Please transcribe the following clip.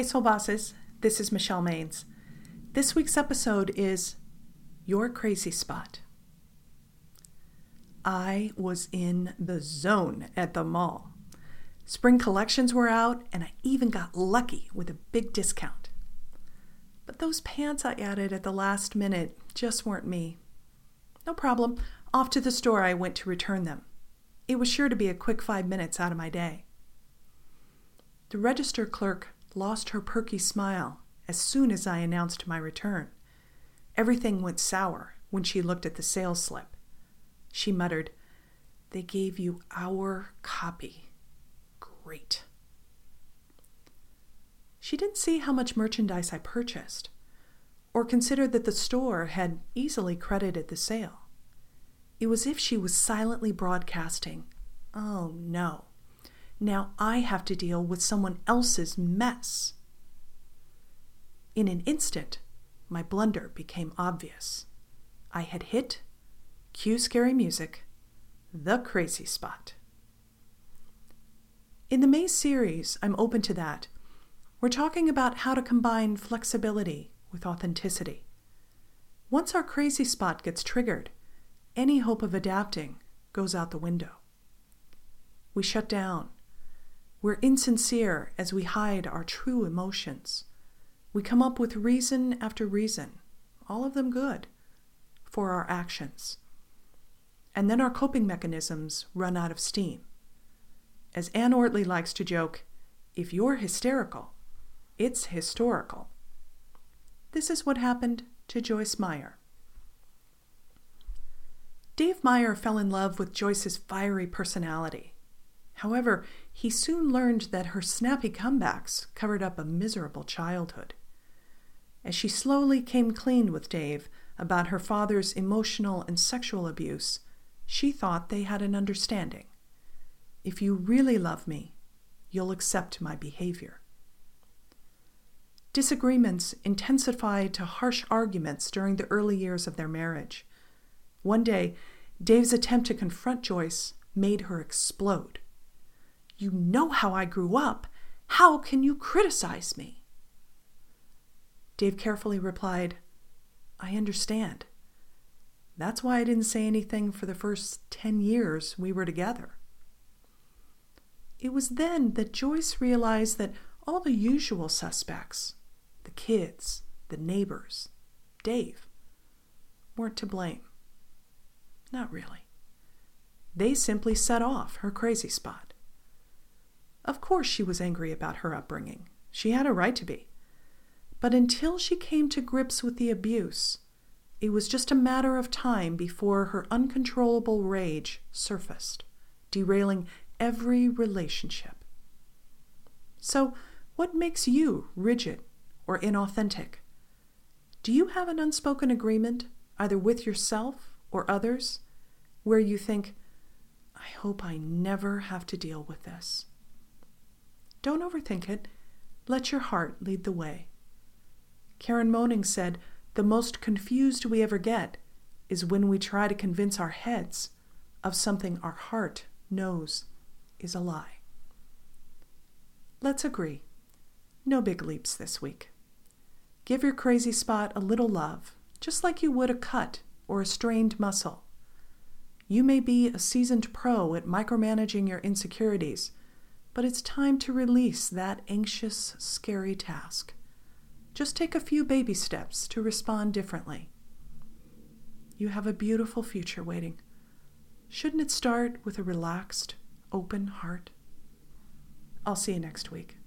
Hey, Soul Bosses, this is Michelle Maines. This week's episode is Your Crazy Spot. I was in the zone at the mall. Spring collections were out, and I even got lucky with a big discount. But those pants I added at the last minute just weren't me. No problem. Off to the store I went to return them. It was sure to be a quick five minutes out of my day. The register clerk lost her perky smile as soon as I announced my return. Everything went sour when she looked at the sales slip. She muttered, They gave you our copy. Great. She didn't see how much merchandise I purchased, or consider that the store had easily credited the sale. It was as if she was silently broadcasting, Oh no, now I have to deal with someone else's mess. In an instant, my blunder became obvious. I had hit, cue scary music, the crazy spot. In the May series, I'm open to that. We're talking about how to combine flexibility with authenticity. Once our crazy spot gets triggered, any hope of adapting goes out the window. We shut down. We're insincere as we hide our true emotions. We come up with reason after reason, all of them good, for our actions. And then our coping mechanisms run out of steam. As Anne Ortley likes to joke, if you're hysterical, it's historical. This is what happened to Joyce Meyer. Dave Meyer fell in love with Joyce's fiery personality. However, he soon learned that her snappy comebacks covered up a miserable childhood. As she slowly came clean with Dave about her father's emotional and sexual abuse, she thought they had an understanding. If you really love me, you'll accept my behavior. Disagreements intensified to harsh arguments during the early years of their marriage. One day, Dave's attempt to confront Joyce made her explode. You know how I grew up. How can you criticize me? Dave carefully replied, I understand. That's why I didn't say anything for the first 10 years we were together. It was then that Joyce realized that all the usual suspects, the kids, the neighbors, Dave, weren't to blame. Not really. They simply set off her crazy spot. Of course, she was angry about her upbringing. She had a right to be. But until she came to grips with the abuse, it was just a matter of time before her uncontrollable rage surfaced, derailing every relationship. So, what makes you rigid or inauthentic? Do you have an unspoken agreement, either with yourself or others, where you think, I hope I never have to deal with this? Don't overthink it. Let your heart lead the way. Karen Moning said, The most confused we ever get is when we try to convince our heads of something our heart knows is a lie. Let's agree. No big leaps this week. Give your crazy spot a little love, just like you would a cut or a strained muscle. You may be a seasoned pro at micromanaging your insecurities, but it's time to release that anxious, scary task. Just take a few baby steps to respond differently. You have a beautiful future waiting. Shouldn't it start with a relaxed, open heart? I'll see you next week.